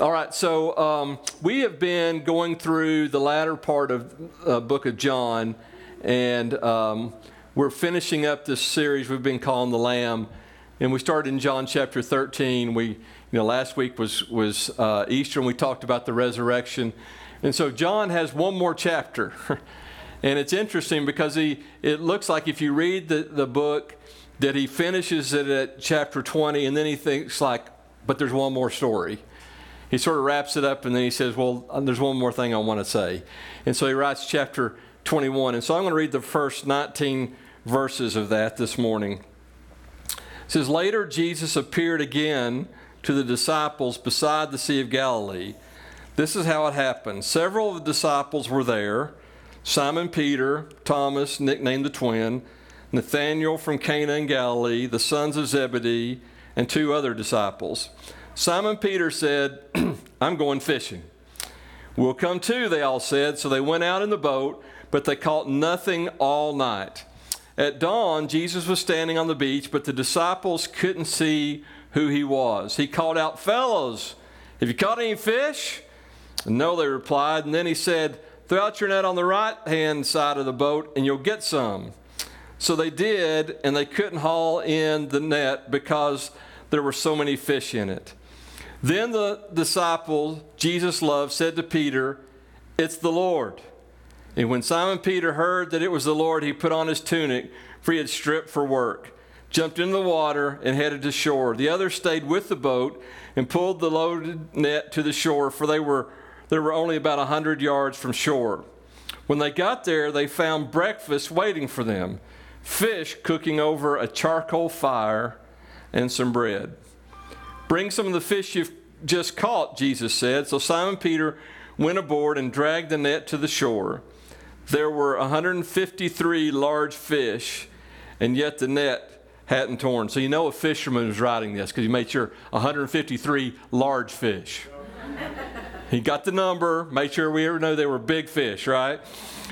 All right, so um, we have been going through the latter part of uh, book of John, and um, we're finishing up this series we've been calling the Lamb, and we started in John chapter 13. We, you know, last week was was uh, Easter, and we talked about the resurrection, and so John has one more chapter, and it's interesting because he it looks like if you read the the book that he finishes it at chapter 20, and then he thinks like, but there's one more story he sort of wraps it up and then he says, Well, there's one more thing I want to say. And so he writes chapter 21. And so I'm going to read the first 19 verses of that this morning. It says, Later Jesus appeared again to the disciples beside the Sea of Galilee. This is how it happened. Several of the disciples were there Simon Peter, Thomas, nicknamed the twin, Nathanael from Cana in Galilee, the sons of Zebedee, and two other disciples. Simon Peter said, I'm going fishing. We'll come too, they all said. So they went out in the boat, but they caught nothing all night. At dawn, Jesus was standing on the beach, but the disciples couldn't see who he was. He called out, Fellows, have you caught any fish? No, they replied. And then he said, Throw out your net on the right hand side of the boat, and you'll get some. So they did, and they couldn't haul in the net because there were so many fish in it. Then the disciple Jesus loved said to Peter, It's the Lord. And when Simon Peter heard that it was the Lord, he put on his tunic, for he had stripped for work, jumped into the water, and headed to shore. The others stayed with the boat and pulled the loaded net to the shore, for they were, they were only about a hundred yards from shore. When they got there, they found breakfast waiting for them fish cooking over a charcoal fire and some bread. Bring some of the fish you've just caught, Jesus said. So Simon Peter went aboard and dragged the net to the shore. There were 153 large fish, and yet the net hadn't torn. So you know a fisherman was writing this because he made sure 153 large fish. he got the number, made sure we ever know they were big fish, right?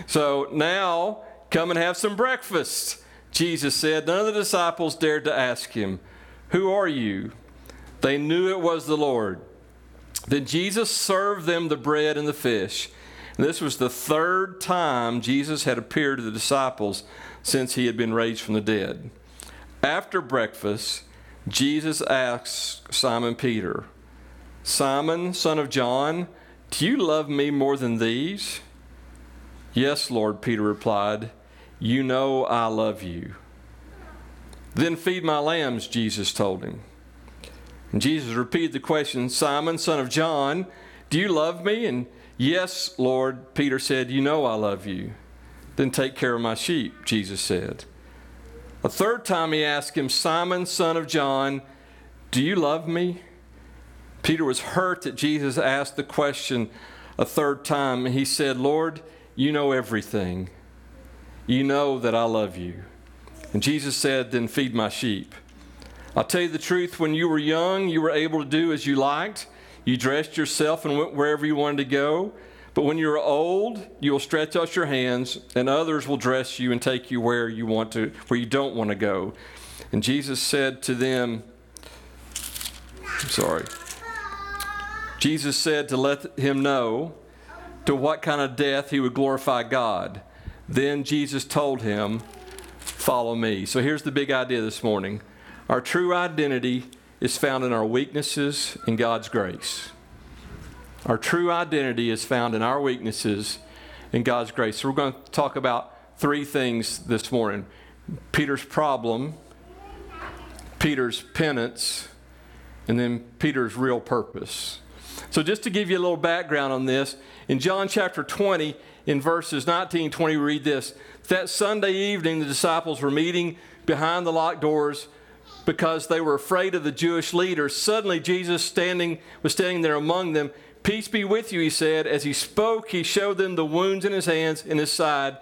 So now come and have some breakfast, Jesus said. None of the disciples dared to ask him, Who are you? They knew it was the Lord. Then Jesus served them the bread and the fish. And this was the third time Jesus had appeared to the disciples since he had been raised from the dead. After breakfast, Jesus asked Simon Peter, Simon, son of John, do you love me more than these? Yes, Lord, Peter replied. You know I love you. Then feed my lambs, Jesus told him. And Jesus repeated the question Simon, son of John, do you love me? And yes, Lord, Peter said, You know I love you. Then take care of my sheep, Jesus said. A third time he asked him, Simon, son of John, do you love me? Peter was hurt that Jesus asked the question a third time. And he said, Lord, you know everything. You know that I love you. And Jesus said, Then feed my sheep. I'll tell you the truth, when you were young, you were able to do as you liked. You dressed yourself and went wherever you wanted to go. But when you're old, you will stretch out your hands, and others will dress you and take you where you want to, where you don't want to go. And Jesus said to them, I'm sorry. Jesus said to let him know to what kind of death he would glorify God. Then Jesus told him, Follow me. So here's the big idea this morning. Our true identity is found in our weaknesses and God's grace. Our true identity is found in our weaknesses and God's grace. So we're going to talk about three things this morning Peter's problem, Peter's penance, and then Peter's real purpose. So, just to give you a little background on this, in John chapter 20, in verses 19 and 20, we read this. That Sunday evening, the disciples were meeting behind the locked doors because they were afraid of the Jewish leaders. Suddenly, Jesus standing, was standing there among them. Peace be with you, he said. As he spoke, he showed them the wounds in his hands and his side.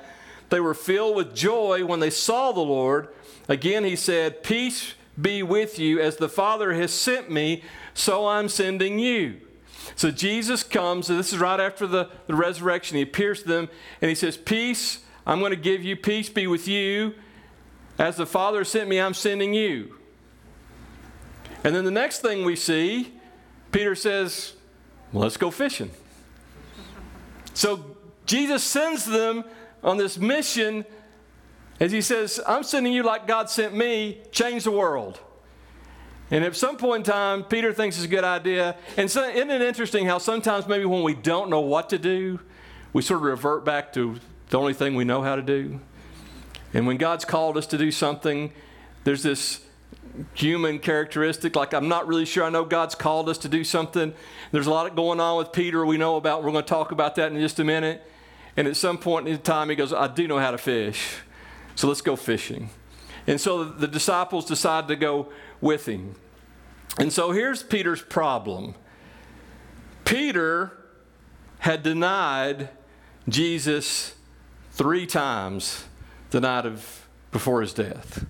They were filled with joy when they saw the Lord. Again, he said, Peace be with you. As the Father has sent me, so I'm sending you. So Jesus comes, and this is right after the, the resurrection. He appears to them and he says, Peace, I'm going to give you, peace be with you. As the Father sent me, I'm sending you. And then the next thing we see, Peter says, let's go fishing. So Jesus sends them on this mission as he says, I'm sending you like God sent me, change the world. And at some point in time, Peter thinks it's a good idea. And so, isn't it interesting how sometimes maybe when we don't know what to do, we sort of revert back to the only thing we know how to do? And when God's called us to do something, there's this human characteristic, like I'm not really sure I know God's called us to do something. There's a lot going on with Peter we know about. We're going to talk about that in just a minute. And at some point in time, he goes, I do know how to fish. So let's go fishing. And so the disciples decide to go with him. And so here's Peter's problem Peter had denied Jesus three times the night of before his death.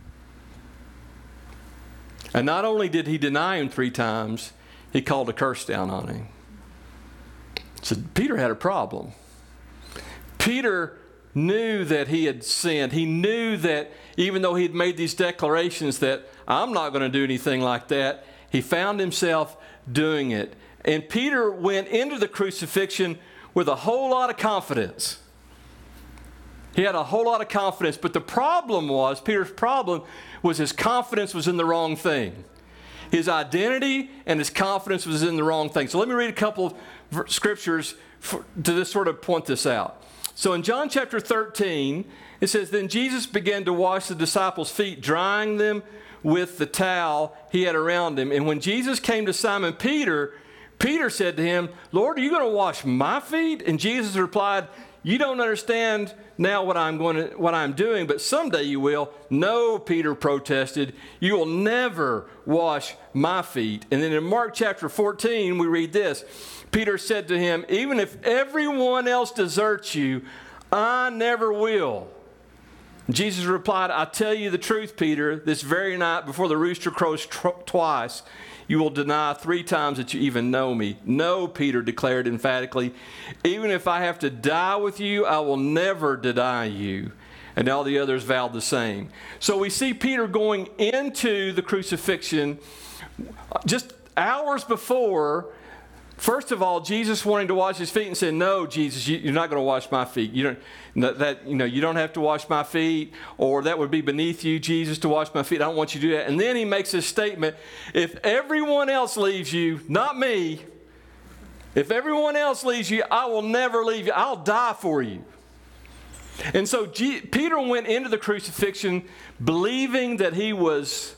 And not only did he deny him three times, he called a curse down on him. So Peter had a problem. Peter knew that he had sinned. He knew that even though he had made these declarations that I'm not going to do anything like that, he found himself doing it. And Peter went into the crucifixion with a whole lot of confidence. He had a whole lot of confidence, but the problem was, Peter's problem was his confidence was in the wrong thing. His identity and his confidence was in the wrong thing. So let me read a couple of scriptures for, to just sort of point this out. So in John chapter 13, it says, Then Jesus began to wash the disciples' feet, drying them with the towel he had around him. And when Jesus came to Simon Peter, Peter said to him, Lord, are you going to wash my feet? And Jesus replied, You don't understand now what I'm going to, what I'm doing, but someday you will. No, Peter protested, you will never wash my feet. And then in Mark chapter 14, we read this. Peter said to him, Even if everyone else deserts you, I never will. Jesus replied, I tell you the truth, Peter, this very night before the rooster crows tr- twice, you will deny three times that you even know me. No, Peter declared emphatically, even if I have to die with you, I will never deny you. And all the others vowed the same. So we see Peter going into the crucifixion just hours before First of all, Jesus wanting to wash his feet and said, "No, Jesus, you, are not going to wash my feet. You don't that you know you don't have to wash my feet, or that would be beneath you, Jesus, to wash my feet. I don't want you to do that." And then he makes this statement: "If everyone else leaves you, not me. If everyone else leaves you, I will never leave you. I'll die for you." And so G- Peter went into the crucifixion believing that he was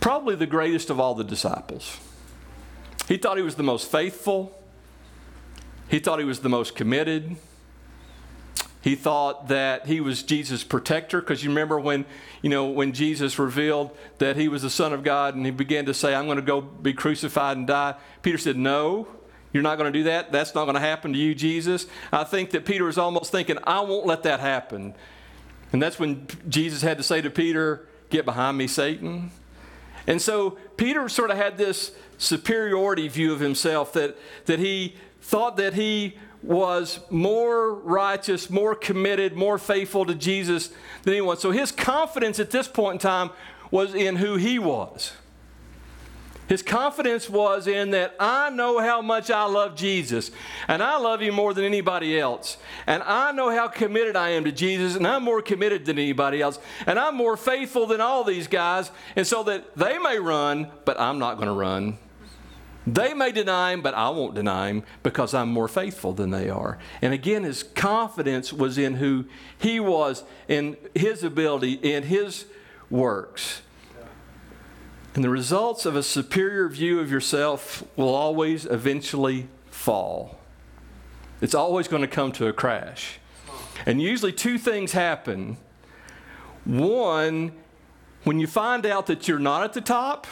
probably the greatest of all the disciples. He thought he was the most faithful. He thought he was the most committed. He thought that he was Jesus' protector because you remember when, you know, when Jesus revealed that he was the Son of God and he began to say, I'm going to go be crucified and die. Peter said, No, you're not going to do that. That's not going to happen to you, Jesus. I think that Peter is almost thinking, I won't let that happen. And that's when Jesus had to say to Peter, Get behind me, Satan. And so Peter sort of had this superiority view of himself that, that he thought that he was more righteous, more committed, more faithful to Jesus than anyone. So his confidence at this point in time was in who he was. His confidence was in that I know how much I love Jesus, and I love him more than anybody else. And I know how committed I am to Jesus, and I'm more committed than anybody else. And I'm more faithful than all these guys, and so that they may run, but I'm not going to run. They may deny him, but I won't deny him because I'm more faithful than they are. And again, his confidence was in who he was, in his ability, in his works. And the results of a superior view of yourself will always eventually fall. It's always going to come to a crash. And usually, two things happen. One, when you find out that you're not at the top,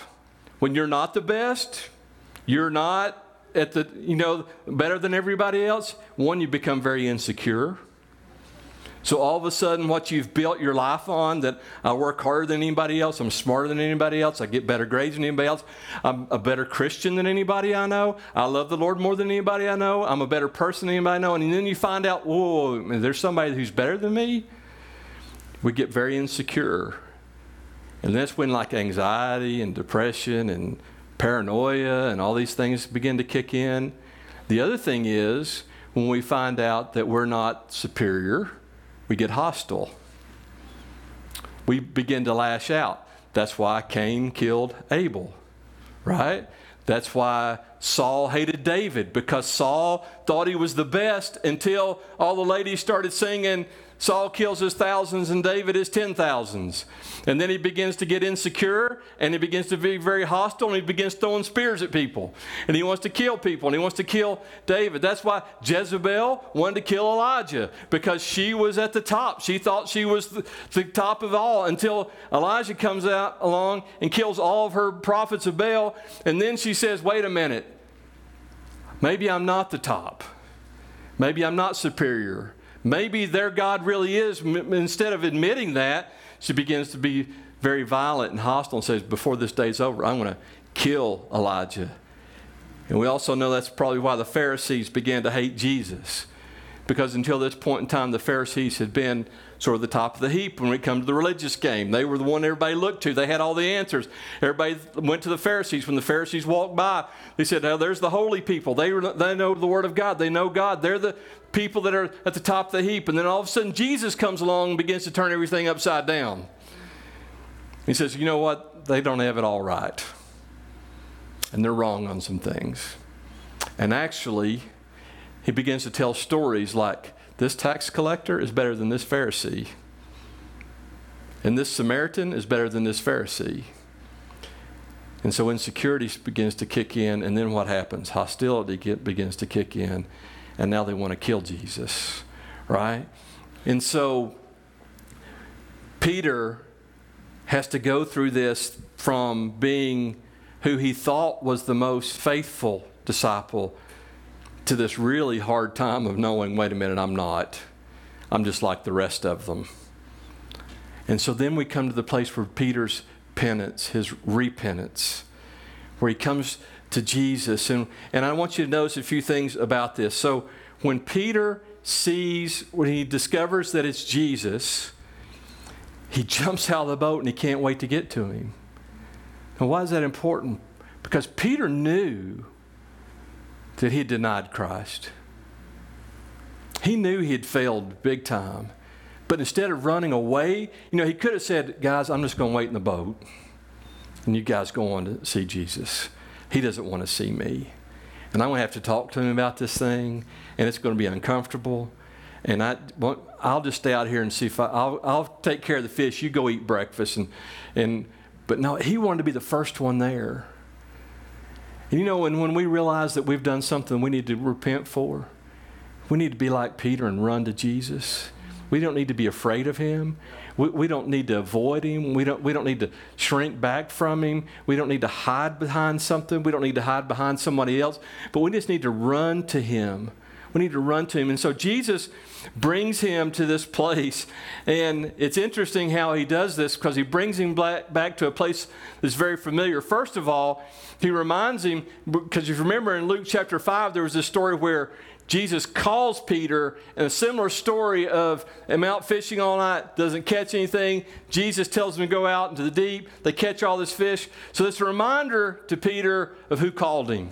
when you're not the best, you're not at the, you know, better than everybody else, one, you become very insecure. So all of a sudden, what you've built your life on that I work harder than anybody else, I'm smarter than anybody else, I get better grades than anybody else, I'm a better Christian than anybody I know, I love the Lord more than anybody I know, I'm a better person than anybody I know, and then you find out, whoa, there's somebody who's better than me. We get very insecure. And that's when, like, anxiety and depression and paranoia and all these things begin to kick in. The other thing is when we find out that we're not superior, we get hostile. We begin to lash out. That's why Cain killed Abel, right? That's why Saul hated David because Saul thought he was the best until all the ladies started singing, Saul kills his thousands and David his ten thousands. And then he begins to get insecure and he begins to be very hostile and he begins throwing spears at people. And he wants to kill people and he wants to kill David. That's why Jezebel wanted to kill Elijah because she was at the top. She thought she was the, the top of all until Elijah comes out along and kills all of her prophets of Baal. And then she says, wait a minute, maybe I'm not the top. Maybe I'm not superior. Maybe their God really is. Instead of admitting that, she begins to be very violent and hostile and says, Before this day's over, I'm going to kill Elijah. And we also know that's probably why the Pharisees began to hate Jesus. Because until this point in time, the Pharisees had been sort of the top of the heap when it comes to the religious game. They were the one everybody looked to. They had all the answers. Everybody went to the Pharisees. When the Pharisees walked by, they said, Now there's the holy people. They, they know the Word of God. They know God. They're the people that are at the top of the heap. And then all of a sudden, Jesus comes along and begins to turn everything upside down. He says, You know what? They don't have it all right. And they're wrong on some things. And actually, he begins to tell stories like this tax collector is better than this Pharisee, and this Samaritan is better than this Pharisee. And so insecurity begins to kick in, and then what happens? Hostility get, begins to kick in, and now they want to kill Jesus, right? And so Peter has to go through this from being who he thought was the most faithful disciple to this really hard time of knowing, wait a minute, I'm not. I'm just like the rest of them. And so then we come to the place where Peter's penance, his repentance, where he comes to Jesus. And, and I want you to notice a few things about this. So when Peter sees, when he discovers that it's Jesus, he jumps out of the boat and he can't wait to get to him. And why is that important? Because Peter knew that he denied Christ. He knew he had failed big time. But instead of running away, you know, he could have said, Guys, I'm just going to wait in the boat. And you guys go on to see Jesus. He doesn't want to see me. And I'm going to have to talk to him about this thing, and it's going to be uncomfortable. And I, I'll just stay out here and see if I, I'll, I'll take care of the fish. You go eat breakfast. And, and, but no, he wanted to be the first one there. And you know, and when we realize that we've done something we need to repent for, we need to be like Peter and run to Jesus. We don't need to be afraid of him. We, we don't need to avoid him. We don't, we don't need to shrink back from him. We don't need to hide behind something. We don't need to hide behind somebody else. But we just need to run to him. We need to run to him. And so Jesus brings him to this place. And it's interesting how he does this because he brings him back to a place that's very familiar. First of all, he reminds him, because if you remember in Luke chapter 5, there was this story where Jesus calls Peter, and a similar story of I'm out fishing all night, doesn't catch anything. Jesus tells him to go out into the deep. They catch all this fish. So it's a reminder to Peter of who called him.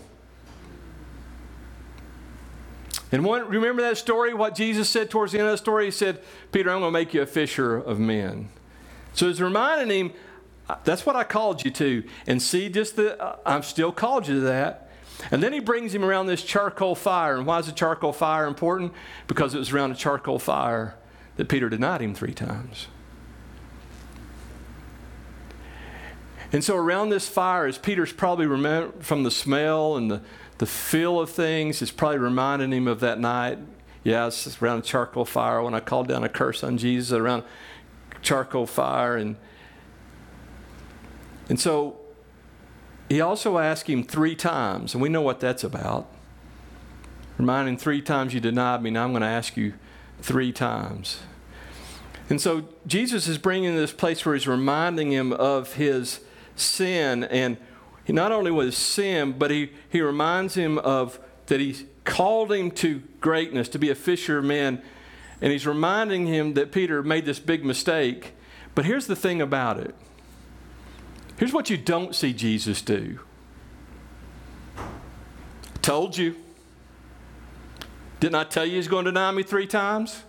And one, remember that story, what Jesus said towards the end of the story? He said, Peter, I'm going to make you a fisher of men. So he's reminding him, that's what I called you to. And see, just the, uh, I'm still called you to that. And then he brings him around this charcoal fire. And why is the charcoal fire important? Because it was around a charcoal fire that Peter denied him three times. And so around this fire, as Peter's probably from the smell and the the feel of things is probably reminding him of that night. Yeah, it's around a charcoal fire when I called down a curse on Jesus around charcoal fire. And, and so he also asked him three times, and we know what that's about. Reminding three times you denied me, now I'm going to ask you three times. And so Jesus is bringing this place where he's reminding him of his sin and he not only was sin, but he, he reminds him of that he called him to greatness, to be a fisher of men. And he's reminding him that Peter made this big mistake. But here's the thing about it here's what you don't see Jesus do. Told you. Didn't I tell you he's going to deny me three times?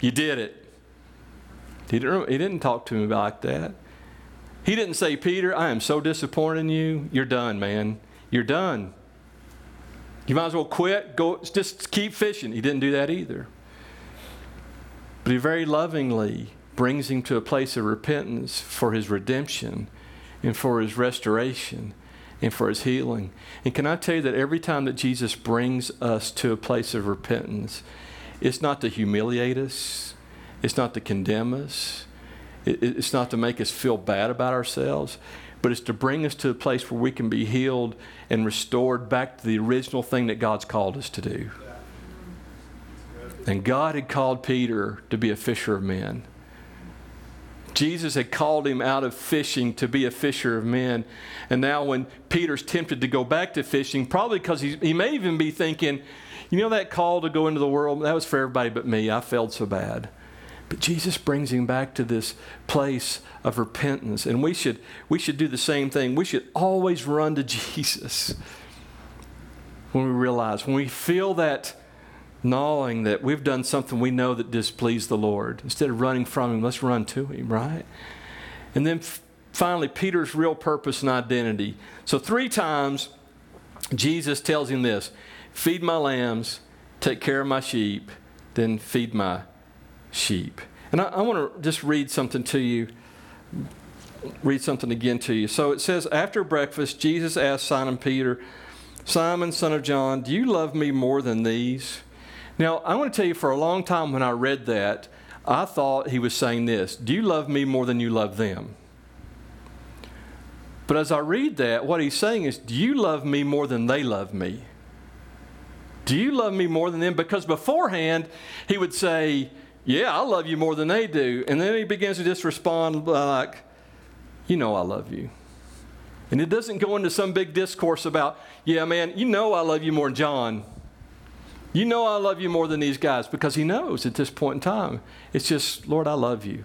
You did it. He didn't, he didn't talk to me like that. He didn't say, Peter, I am so disappointed in you. You're done, man. You're done. You might as well quit. Go, just keep fishing. He didn't do that either. But he very lovingly brings him to a place of repentance for his redemption and for his restoration and for his healing. And can I tell you that every time that Jesus brings us to a place of repentance, it's not to humiliate us, it's not to condemn us, it's not to make us feel bad about ourselves, but it's to bring us to a place where we can be healed and restored back to the original thing that God's called us to do. And God had called Peter to be a fisher of men. Jesus had called him out of fishing to be a fisher of men. And now, when Peter's tempted to go back to fishing, probably because he may even be thinking, you know, that call to go into the world, that was for everybody but me. I failed so bad. But Jesus brings him back to this place of repentance. And we should, we should do the same thing. We should always run to Jesus when we realize, when we feel that gnawing that we've done something we know that displeased the Lord. Instead of running from Him, let's run to Him, right? And then f- finally, Peter's real purpose and identity. So, three times, Jesus tells him this feed my lambs, take care of my sheep, then feed my sheep. And I, I want to just read something to you. Read something again to you. So it says, After breakfast, Jesus asked Simon Peter, Simon, son of John, do you love me more than these? Now, I want to tell you, for a long time when I read that, I thought he was saying this Do you love me more than you love them? But as I read that, what he's saying is, Do you love me more than they love me? Do you love me more than them? Because beforehand, he would say, Yeah, I love you more than they do. And then he begins to just respond like, You know, I love you. And it doesn't go into some big discourse about, Yeah, man, you know I love you more than John. You know I love you more than these guys because he knows at this point in time. It's just, Lord, I love you.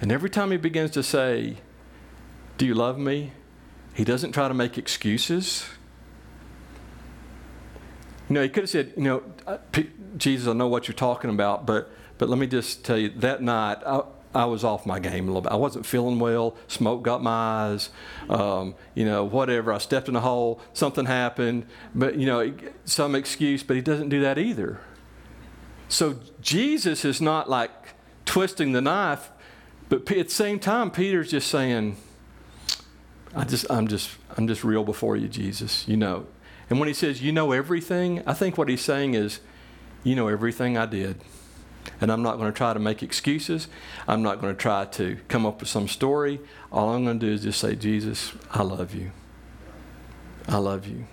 And every time he begins to say, Do you love me? He doesn't try to make excuses. You know, he could have said, You know, Jesus, I know what you're talking about, but, but let me just tell you, that night, I, I was off my game a little bit. I wasn't feeling well. Smoke got my eyes. Um, you know, whatever. I stepped in a hole. Something happened. But, you know, some excuse, but he doesn't do that either. So Jesus is not like twisting the knife, but at the same time, Peter's just saying, I just, I'm just, I'm just real before you, Jesus. You know. And when he says, you know everything, I think what he's saying is, you know everything I did. And I'm not going to try to make excuses. I'm not going to try to come up with some story. All I'm going to do is just say, Jesus, I love you. I love you.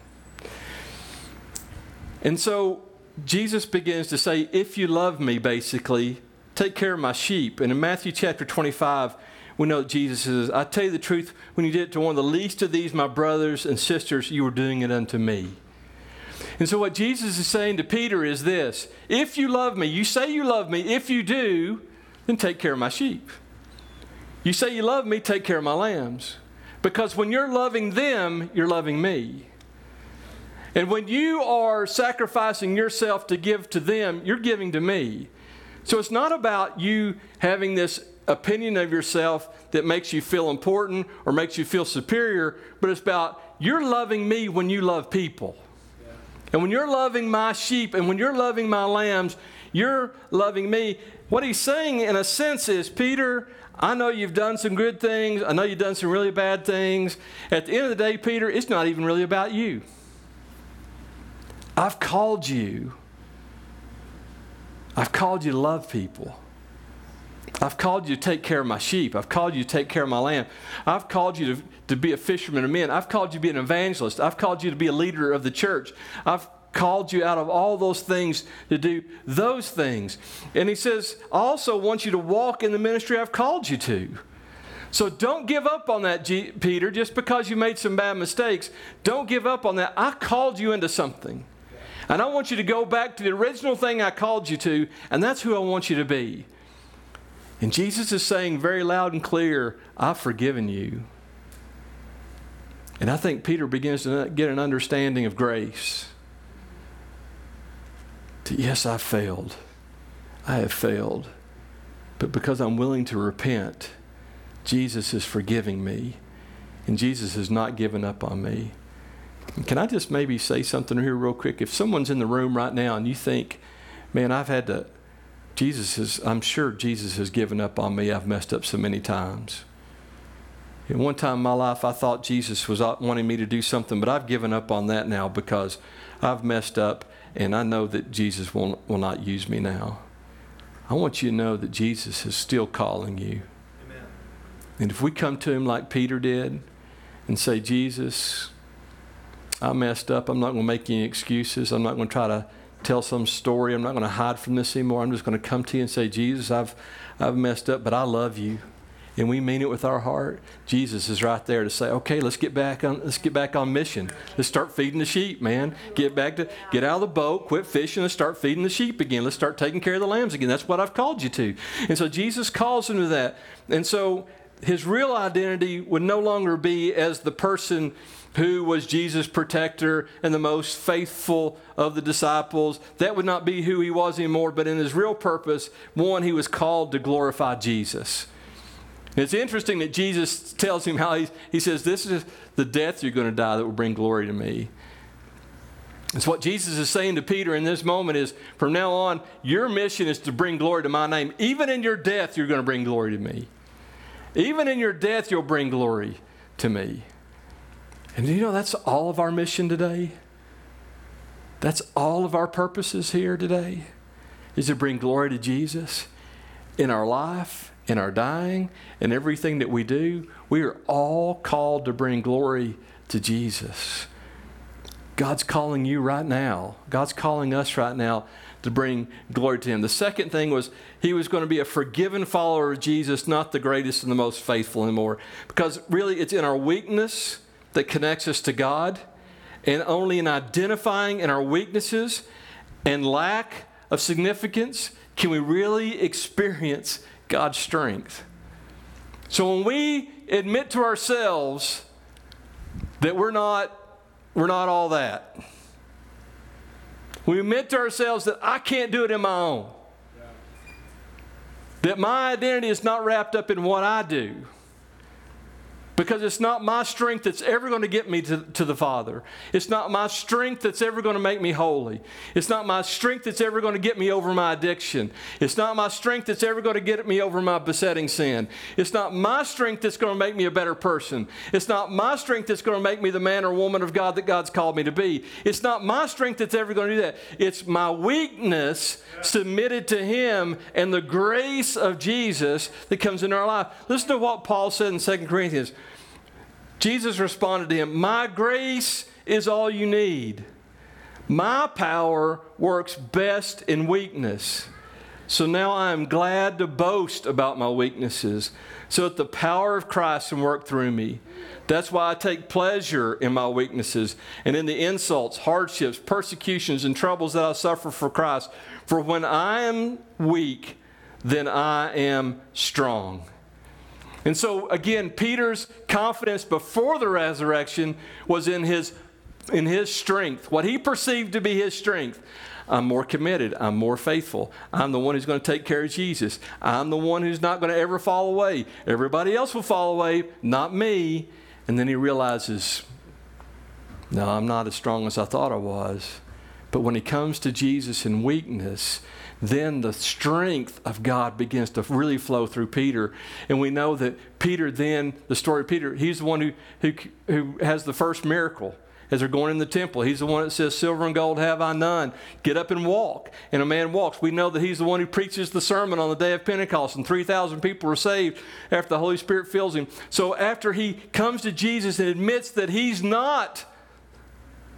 And so Jesus begins to say, If you love me, basically, take care of my sheep. And in Matthew chapter 25, we know that Jesus says, I tell you the truth, when you did it to one of the least of these, my brothers and sisters, you were doing it unto me. And so, what Jesus is saying to Peter is this If you love me, you say you love me, if you do, then take care of my sheep. You say you love me, take care of my lambs. Because when you're loving them, you're loving me. And when you are sacrificing yourself to give to them, you're giving to me. So it's not about you having this opinion of yourself that makes you feel important or makes you feel superior, but it's about you're loving me when you love people. And when you're loving my sheep and when you're loving my lambs, you're loving me. What he's saying, in a sense, is Peter, I know you've done some good things. I know you've done some really bad things. At the end of the day, Peter, it's not even really about you. I've called you. I've called you to love people. I've called you to take care of my sheep. I've called you to take care of my lamb. I've called you to, to be a fisherman of men. I've called you to be an evangelist. I've called you to be a leader of the church. I've called you out of all those things to do those things. And he says, I also want you to walk in the ministry I've called you to. So don't give up on that, G- Peter, just because you made some bad mistakes. Don't give up on that. I called you into something. And I want you to go back to the original thing I called you to, and that's who I want you to be. And Jesus is saying very loud and clear, I've forgiven you. And I think Peter begins to get an understanding of grace. yes, I failed. I have failed. But because I'm willing to repent, Jesus is forgiving me. And Jesus has not given up on me. And can I just maybe say something here, real quick? If someone's in the room right now and you think, man, I've had to, Jesus has, I'm sure Jesus has given up on me. I've messed up so many times. At one time in my life, I thought Jesus was wanting me to do something, but I've given up on that now because I've messed up and I know that Jesus will, will not use me now. I want you to know that Jesus is still calling you. Amen. And if we come to him like Peter did and say, Jesus, I messed up. I'm not going to make any excuses. I'm not going to try to tell some story. I'm not going to hide from this anymore. I'm just going to come to you and say, Jesus, I've, I've messed up, but I love you and we mean it with our heart, Jesus is right there to say, "Okay, let's get back on let's get back on mission. Let's start feeding the sheep, man. Get back to get out of the boat, quit fishing, and start feeding the sheep again. Let's start taking care of the lambs again. That's what I've called you to." And so Jesus calls him to that. And so his real identity would no longer be as the person who was Jesus' protector and the most faithful of the disciples. That would not be who he was anymore, but in his real purpose, one, he was called to glorify Jesus. It's interesting that Jesus tells him how he, he says, This is the death you're going to die that will bring glory to me. It's what Jesus is saying to Peter in this moment is from now on, your mission is to bring glory to my name. Even in your death, you're going to bring glory to me. Even in your death, you'll bring glory to me. And you know, that's all of our mission today. That's all of our purposes here today, is to bring glory to Jesus in our life in our dying, and everything that we do, we are all called to bring glory to Jesus. God's calling you right now. God's calling us right now to bring glory to Him. The second thing was He was going to be a forgiven follower of Jesus, not the greatest and the most faithful anymore. Because really, it's in our weakness that connects us to God, and only in identifying in our weaknesses and lack of significance can we really experience God's strength. So when we admit to ourselves that we're not, we're not all that, we admit to ourselves that I can't do it in my own, that my identity is not wrapped up in what I do because it's not my strength that's ever going to get me to, to the Father. It's not my strength that's ever going to make me holy. It's not my strength that's ever going to get me over my addiction. It's not my strength that's ever going to get me over my besetting sin. It's not my strength that's going to make me a better person. It's not my strength that's going to make me the man or woman of God that God's called me to be. It's not my strength that's ever going to do that. It's my weakness submitted to Him and the grace of Jesus that comes into our life. Listen to what Paul said in 2 Corinthians. Jesus responded to him, My grace is all you need. My power works best in weakness. So now I am glad to boast about my weaknesses, so that the power of Christ can work through me. That's why I take pleasure in my weaknesses and in the insults, hardships, persecutions, and troubles that I suffer for Christ. For when I am weak, then I am strong. And so, again, Peter's confidence before the resurrection was in his, in his strength, what he perceived to be his strength. I'm more committed. I'm more faithful. I'm the one who's going to take care of Jesus. I'm the one who's not going to ever fall away. Everybody else will fall away, not me. And then he realizes, no, I'm not as strong as I thought I was. But when he comes to Jesus in weakness, then the strength of God begins to really flow through Peter. And we know that Peter, then, the story of Peter, he's the one who, who, who has the first miracle as they're going in the temple. He's the one that says, Silver and gold have I none. Get up and walk. And a man walks. We know that he's the one who preaches the sermon on the day of Pentecost, and 3,000 people were saved after the Holy Spirit fills him. So after he comes to Jesus and admits that he's not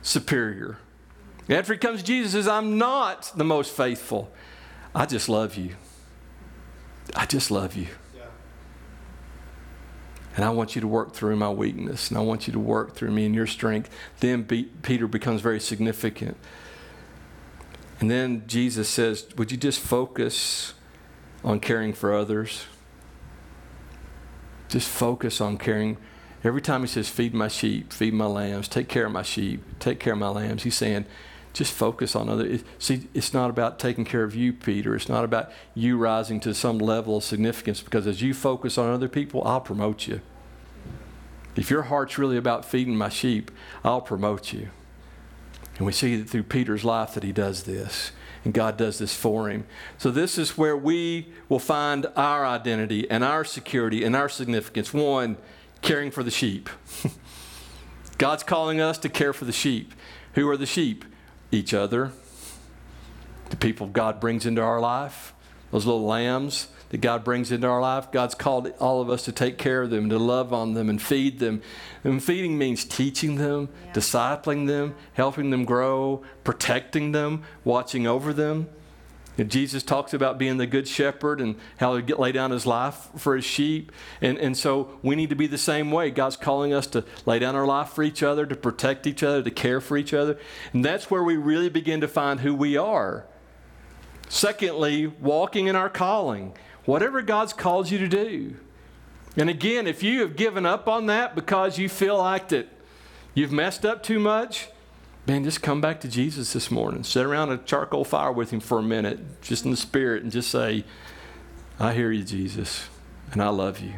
superior, after he comes to Jesus says, I'm not the most faithful. I just love you. I just love you. And I want you to work through my weakness, and I want you to work through me in your strength. Then be, Peter becomes very significant. And then Jesus says, Would you just focus on caring for others? Just focus on caring. Every time he says, Feed my sheep, feed my lambs, take care of my sheep, take care of my lambs, he's saying, just focus on other. See, it's not about taking care of you, Peter. It's not about you rising to some level of significance because as you focus on other people, I'll promote you. If your heart's really about feeding my sheep, I'll promote you. And we see that through Peter's life that he does this. And God does this for him. So, this is where we will find our identity and our security and our significance. One, caring for the sheep. God's calling us to care for the sheep. Who are the sheep? Each other, the people God brings into our life, those little lambs that God brings into our life. God's called all of us to take care of them, to love on them, and feed them. And feeding means teaching them, yeah. discipling them, helping them grow, protecting them, watching over them. Jesus talks about being the good shepherd and how he lay down his life for his sheep. And, and so we need to be the same way. God's calling us to lay down our life for each other, to protect each other, to care for each other. And that's where we really begin to find who we are. Secondly, walking in our calling whatever God's called you to do. And again, if you have given up on that because you feel like that you've messed up too much, man, just come back to Jesus this morning. Sit around a charcoal fire with him for a minute, just in the spirit, and just say, I hear you, Jesus, and I love you.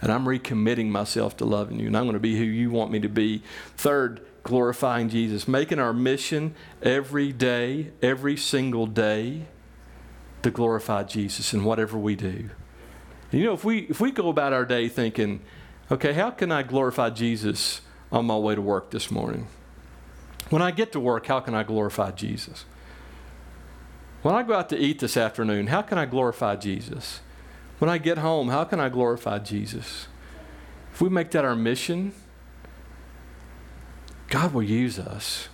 And I'm recommitting myself to loving you, and I'm going to be who you want me to be. Third, glorifying Jesus, making our mission every day, every single day to glorify Jesus in whatever we do. You know, if we if we go about our day thinking, okay, how can I glorify Jesus on my way to work this morning? When I get to work, how can I glorify Jesus? When I go out to eat this afternoon, how can I glorify Jesus? When I get home, how can I glorify Jesus? If we make that our mission, God will use us.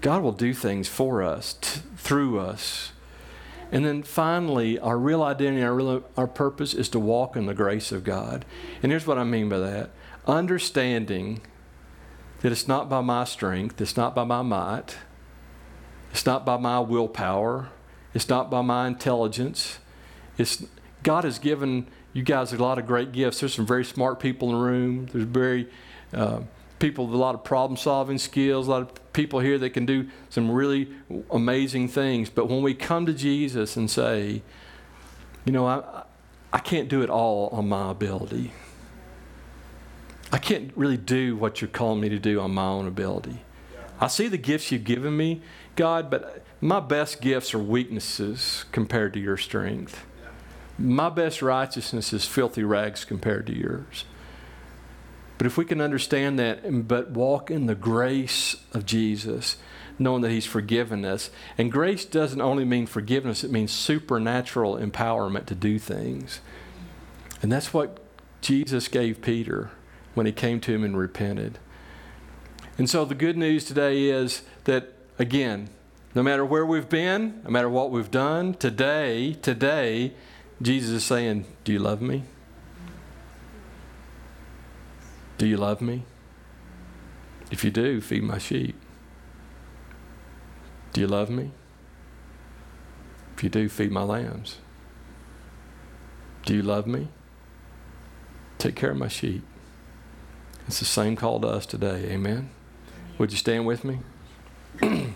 God will do things for us, t- through us. And then finally, our real identity, our, real, our purpose is to walk in the grace of God. And here's what I mean by that understanding that it's not by my strength, it's not by my might, it's not by my willpower, it's not by my intelligence. It's, God has given you guys a lot of great gifts. There's some very smart people in the room. There's very uh, people with a lot of problem solving skills, a lot of people here that can do some really amazing things. But when we come to Jesus and say, you know, I, I can't do it all on my ability, I can't really do what you're calling me to do on my own ability. I see the gifts you've given me, God, but my best gifts are weaknesses compared to your strength. My best righteousness is filthy rags compared to yours. But if we can understand that, but walk in the grace of Jesus, knowing that He's forgiven us. And grace doesn't only mean forgiveness, it means supernatural empowerment to do things. And that's what Jesus gave Peter when he came to him and repented. And so the good news today is that, again, no matter where we've been, no matter what we've done, today, today, Jesus is saying, Do you love me? Do you love me? If you do, feed my sheep. Do you love me? If you do, feed my lambs. Do you love me? Take care of my sheep. It's the same call to us today. Amen. Would you stand with me?